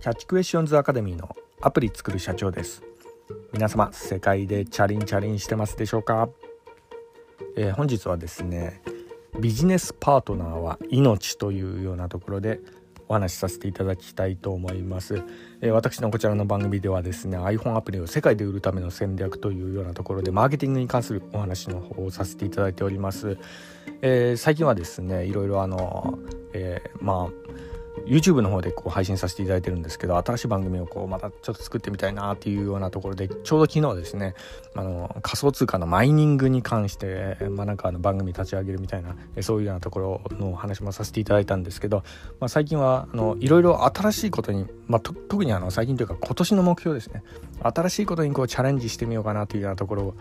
キャッチクエスチョンズアカデミーのアプリ作る社長です。皆様世界でチャリンチャリンしてますでしょうか、えー、本日はですねビジネスパートナーは命というようなところでお話しさせていただきたいと思います、えー、私のこちらの番組ではですね iPhone アプリを世界で売るための戦略というようなところでマーケティングに関するお話の方をさせていただいております、えー、最近はですねいろいろあの、えまあ YouTube の方でこう配信させていただいてるんですけど新しい番組をこうまたちょっと作ってみたいなっていうようなところでちょうど昨日ですねあの仮想通貨のマイニングに関して、まあ、なんかあの番組立ち上げるみたいなそういうようなところのお話もさせていただいたんですけど、まあ、最近はいろいろ新しいことに、まあ、特にあの最近というか今年の目標ですね。新しいことにこうチャレンジしてみようかなというようなところ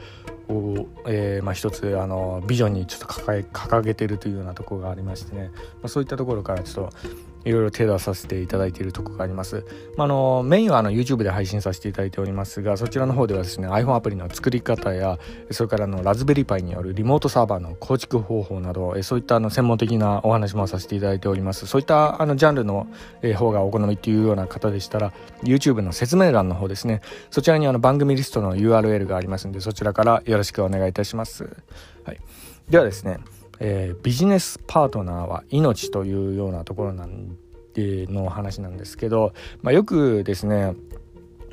を、えー、まあ、一つあのビジョンにちょっと掲げてるというようなところがありましてね、まあ、そういったところからちょっといろいろ手出させていただいているところがあります。まあ、あのメインはあの YouTube で配信させていただいておりますがそちらの方ではですね iPhone アプリの作り方やそれからのラズベリーパイによるリモートサーバーの構築方法などそういったあの専門的なお話もさせていただいております。そういったあのジャンルの方がお好みっていうような方でしたら YouTube の説明欄の方ですね。そちらにあの番組リストの URL がありますのでそちらからよろろしくお願いいたします、はい、ではですねえー、ビジネスパートナーは命というようなところなんでの話なんですけど、まあ、よくですね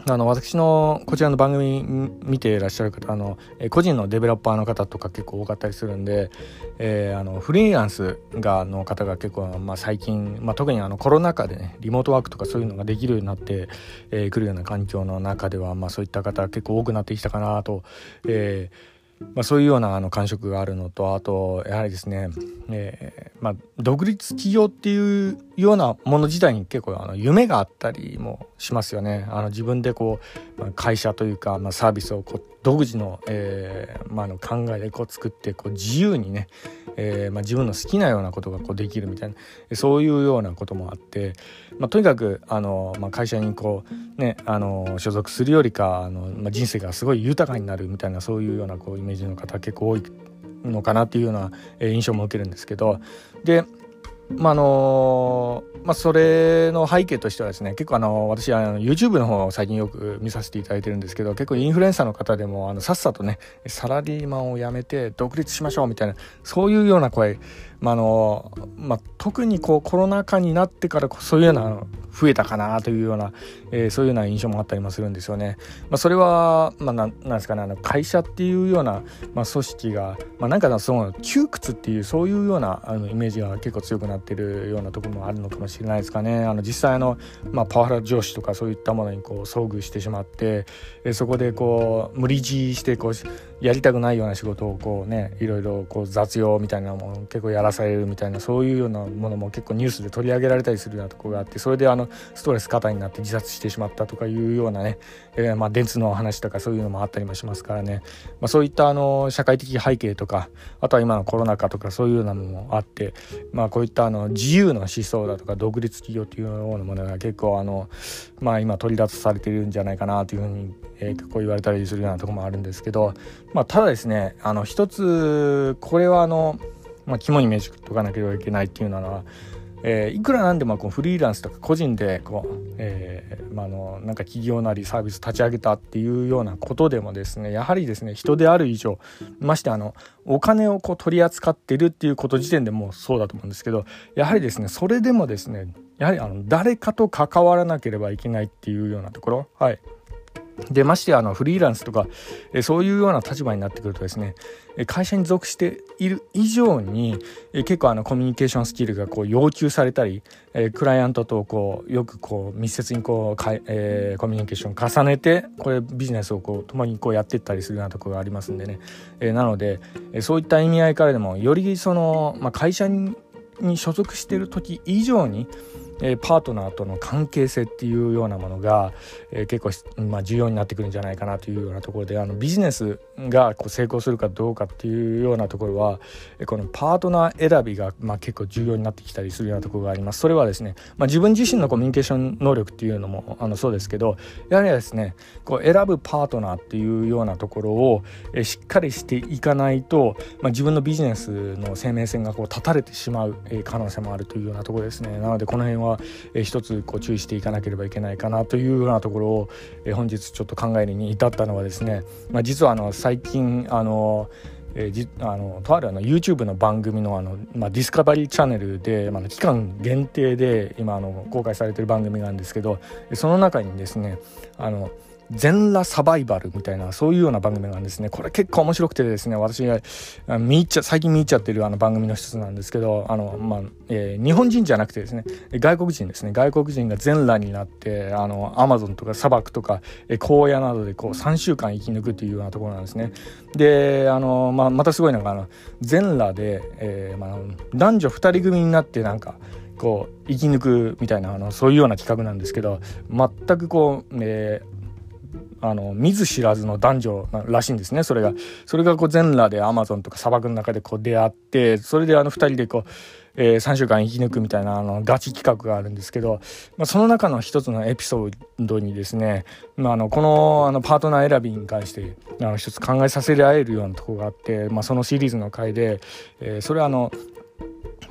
あの私のこちらの番組見ていらっしゃる方あの個人のデベロッパーの方とか結構多かったりするんで、えー、あのフリーランスがの方が結構、まあ、最近、まあ、特にあのコロナ禍でねリモートワークとかそういうのができるようになってく、えー、るような環境の中では、まあ、そういった方結構多くなってきたかなと、えーまあ、そういうようなあの感触があるのとあとやはりですね、えーまあ、独立企業っていうようなもの自体に結構あの夢があったりもしますよね。あの自分でこう、会社というか、まあ、サービスをこう独自の,、えーまあ、の考えでこう作ってこう自由にね、えーまあ、自分の好きなようなことがこうできるみたいなそういうようなこともあって、まあ、とにかくあの、まあ、会社にこう、ね、あの所属するよりかあの、まあ、人生がすごい豊かになるみたいなそういうようなこうイメージの方結構多いのかなっていうような印象も受けるんですけどでまあのまあ、それの背景としてはですね結構あの私あの YouTube の方を最近よく見させていただいてるんですけど結構インフルエンサーの方でもあのさっさとねサラリーマンを辞めて独立しましょうみたいなそういうような声、まあのまあ、特にこうコロナ禍になってからそういうような増えたかなというような、えー、そういうような印象もあったりもするんですよね。まあ、それは、まあ、なんですかねあの会社っていうような、まあ、組織が、まあ、なんかその窮屈っていうそういうようなあのイメージが結構強くなってるようなところもあるのかもしれないですかね。あの実際の、まあ、パワハラ上司とかそういったものにこう遭遇してしまって、えー、そこでこう無理強いしてこうやりたくないような仕事をこうねいろいろこう雑用みたいなもの結構やらされるみたいなそういうようなものも結構ニュースで取り上げられたりするようなとこがあってそれであのストレス過多になって自殺してしまったとかいうようなね、えー、まあ電通の話とかそういうのもあったりもしますからね、まあ、そういったあの社会的背景とかあとは今のコロナ禍とかそういうようなものもあって、まあ、こういったあの自由の思想だとか独立企業というようなものが結構あの、まあ、今取り出されてるんじゃないかなというふうに、えー、結構言われたりするようなとこもあるんですけど、まあ、ただですねあの一つこれはあの、まあ、肝に銘じとかなければいけないっていうのはえー、いくらなんでもこうフリーランスとか個人でこう、えーまあの、なんか企業なりサービス立ち上げたっていうようなことでもですねやはりですね人である以上ましてあのお金をこう取り扱ってるっていうこと時点でもうそうだと思うんですけどやはりですねそれでもですねやはりあの誰かと関わらなければいけないっていうようなところはい。でましてあのフリーランスとかえそういうような立場になってくるとですね会社に属している以上にえ結構あのコミュニケーションスキルがこう要求されたりえクライアントとこうよくこう密接にこうか、えー、コミュニケーション重ねてこれビジネスをこう共にこうやっていったりするようなところがありますんでね、えなのでえそういった意味合いからでもよりその、まあ、会社に所属している時以上にえ、パートナーとの関係性っていうようなものが、え、結構、まあ、重要になってくるんじゃないかなというようなところであのビジネスがこう成功するかどうかっていうようなところは、このパートナー選びが、まあ、結構重要になってきたりするようなところがあります。それはですね、まあ、自分自身のコミュニケーション能力っていうのもあのそうですけどやはりですねこう選ぶパートナーっていうようなところを、え、しっかりしていかないと、まあ、自分のビジネスの生命線がこう断たれてしまう、え、可能性もあるというようなところですね。なのでこの辺はは、えー、一つこう注意していかなければいけないかなというようなところを、え、本日ちょっと考えるに至ったのはですね、まあ、実はあの最近あのえー、じあのとあるあの YouTube の番組のあの、まあ、ディスカバリーチャンネルで、まあ、期間限定で今あの公開されてる番組なんですけどその中にですねあの全裸サバイバルみたいなそういうような番組なんですね。これ結構面白くてですね私が見入っちゃ最近見入っちゃってるあの番組の一つなんですけどあの、まあえー、日本人じゃなくてですね外国人ですね。外国人が全裸になってあのアマゾンとか砂漠とか、え荒野などでこう3週間生き抜くっていうようなところなんですね。であの、まあ、またすごいのがあの全裸で、えーまあ、男女2人組になってなんかこう生き抜くみたいなあのそういうような企画なんですけど全くこう、えー、あの見ず知らずの男女らしいんですね。それがそれがこう全裸でアマゾンとか砂漠の中でこう出会ってそれであの2人でこう、えー、3週間生き抜くみたいなあのガチ企画があるんですけど、まあ、その中の一つのエピソードにですね、まあ、あのこのあのパートナー選びに関してあの一つ考えさせられるようなとこがあって、まあ、そのシリーズの回で、えー、それはあの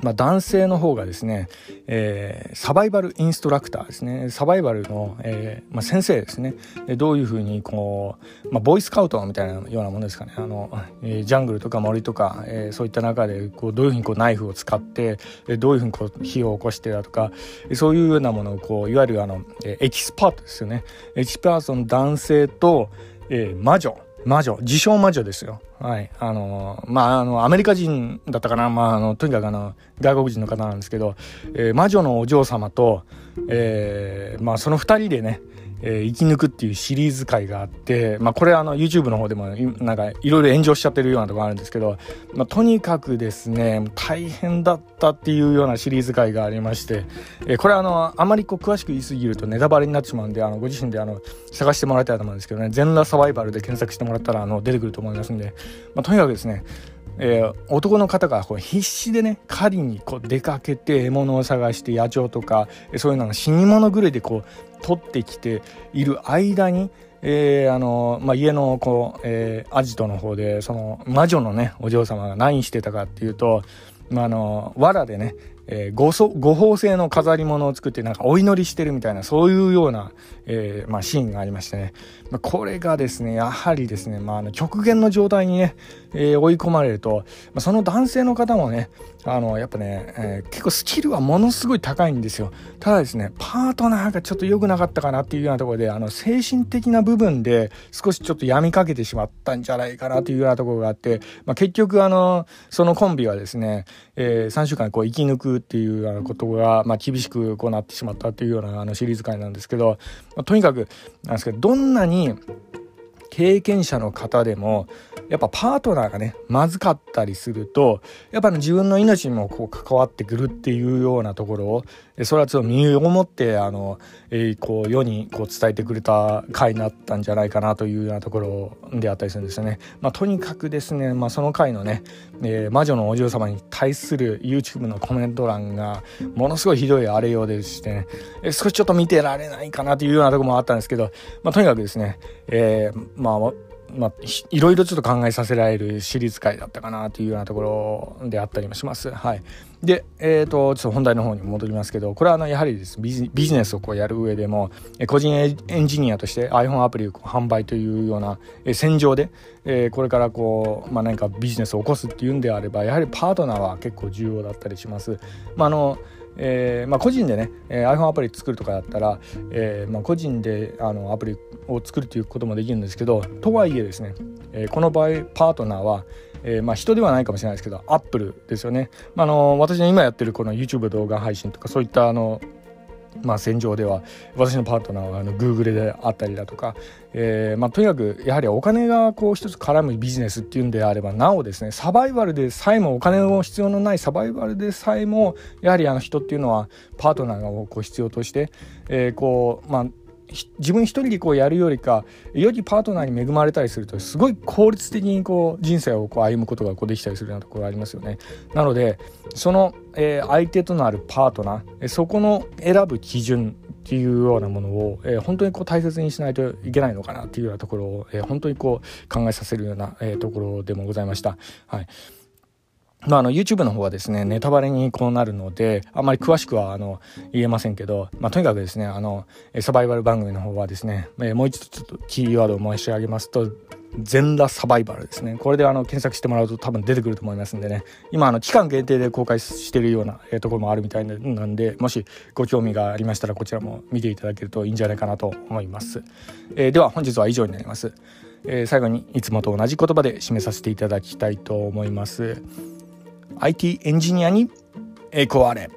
まあ、男性の方がですね、えー、サバイバルインストラクターですね。サバイバルの、えーまあ、先生ですね。どういうふうにこう、まあ、ボーイスカウトみたいなようなものですかね。あの、えー、ジャングルとか森とか、え、そういった中でこうどういうふうにこうナイフを使ってどういうふうにこう火を起こしてだとかそういうようなものをこういわゆるあのエキスパートですよね。エキスパートの男性と、え、魔女。魔女、自称魔女ですよ。はい。あの、まあ、あの、アメリカ人だったかな。まあ、あの、とにかくあの、外国人の方なんですけど、えー、魔女のお嬢様と、えー、まあ、その2人でね、えー、生き抜くっていうシリーズ回があって、まあ、これあの YouTube の方でもなんかいろいろ炎上しちゃってるようなとこあるんですけど、まあ、とにかくですね大変だったっていうようなシリーズ回がありまして、えー、これあのあまりこう詳しく言い過ぎるとネタバレになってしまうんであのご自身であの探してもらいたいと思うんですけどね全裸サバイバルで検索してもらったらあの出てくると思いますんで、まあ、とにかくですねえー、男の方がこう必死でね狩りにこう出かけて獲物を探して野鳥とかそういうのが死に物狂いでこう取ってきている間に、えー、あのまあ、家のこう、えー、アジトの方でその魔女のねお嬢様が何してたかっていうと、まあ、あの藁でねえー、五五宝製の飾り物を作ってなんかお祈りしてるみたいなそういうような、えーまあ、シーンがありましてね、まあ、これがですねやはりですね、まあ、あの極限の状態にね、えー、追い込まれると、まあ、その男性の方もねあのやっぱね、えー、結構スキルはものすごい高いんですよ。ただですねパートナーがちょっと良くなかったかなっていうようなところであの精神的な部分で少しちょっと闇かけてしまったんじゃないかなというようなところがあって、まあ、結局あのそのコンビはですね、えー、3週間こう生き抜くっていうようなことが、まあ、厳しくこうなってしまったっていうようなあのシリーズ回なんですけど、まあ、とにかくなんですけどどんなに経験者の方でもやっぱパートナーがねまずかったりするとやっぱ、自分の命にもこう関わってくるっていうようなところをそれはちょっと身をもってあの、えー、こう世にこう伝えてくれた回になったんじゃないかなというようなところであったりするんですよね。まあ、とにかくですね、まあ、その回のね、えー、魔女のお嬢様に対する YouTube のコメント欄がものすごいひどい荒れようでしてね、えー、少しちょっと見てられないかなというようなところもあったんですけど、まあ、とにかくですね、えー、まあまあ、いろいろちょっと考えさせられる私立会だったかなというようなところであったりもします。はい。で、えっ、ー、と、ちょっと本題の方に戻りますけど、これはあの、やはりですビジビジネスをこうやる上でも、個人エンジニアとして iPhone アプリを販売というような、戦場で、えー、これからこう、まあ、何かビジネスを起こすっていうんであれば、やはりパートナーは結構重要だったりします。まあ、あの、えーまあ、個人でね、えー、iPhone アプリ作るとかだったら、えーまあ、個人であのアプリを作るということもできるんですけどとはいえですね、えー、この場合パートナーは、えーまあ、人ではないかもしれないですけどアップルですよね、まあ、あの私の今やってるこの YouTube 動画配信とかそういったあのまあ、戦場では私のパートナーはあの Google であったりだとか、えーまあ、とにかくやはりお金がこう一つ絡むビジネスっていうんであればなおですねサバイバルでさえもお金の必要のないサバイバルでさえもやはりあの人っていうのはパートナーをこう必要として、えー、こうまあ自分一人でこうやるよりかよりパートナーに恵まれたりするとすごい効率的にこう人生をこう歩むことがこうできたりするようなところがありますよね。なのでその、えー、相手となるパートナーそこの選ぶ基準っていうようなものを、えー、本当にこう大切にしないといけないのかなっていうようなところを、えー、本当にこう考えさせるような、えー、ところでもございました。はいまあ、あの YouTube の方はですねネタバレにこうなるのであんまり詳しくはあの言えませんけど、まあ、とにかくですねあのサバイバル番組の方はですね、え、もう一度ちょっとキーワードを申し上げますと全裸サバイバルですね。これであの検索してもらうと多分出てくると思いますんでね。今あの期間限定で公開してるような、え、ところもあるみたいなんでもしご興味がありましたらこちらも見ていただけるといいんじゃないかなと思います、えー、では本日は以上になります、え、最後にいつもと同じ言葉で締めさせていただきたいと思います。IT エンジニアに栄光あれ。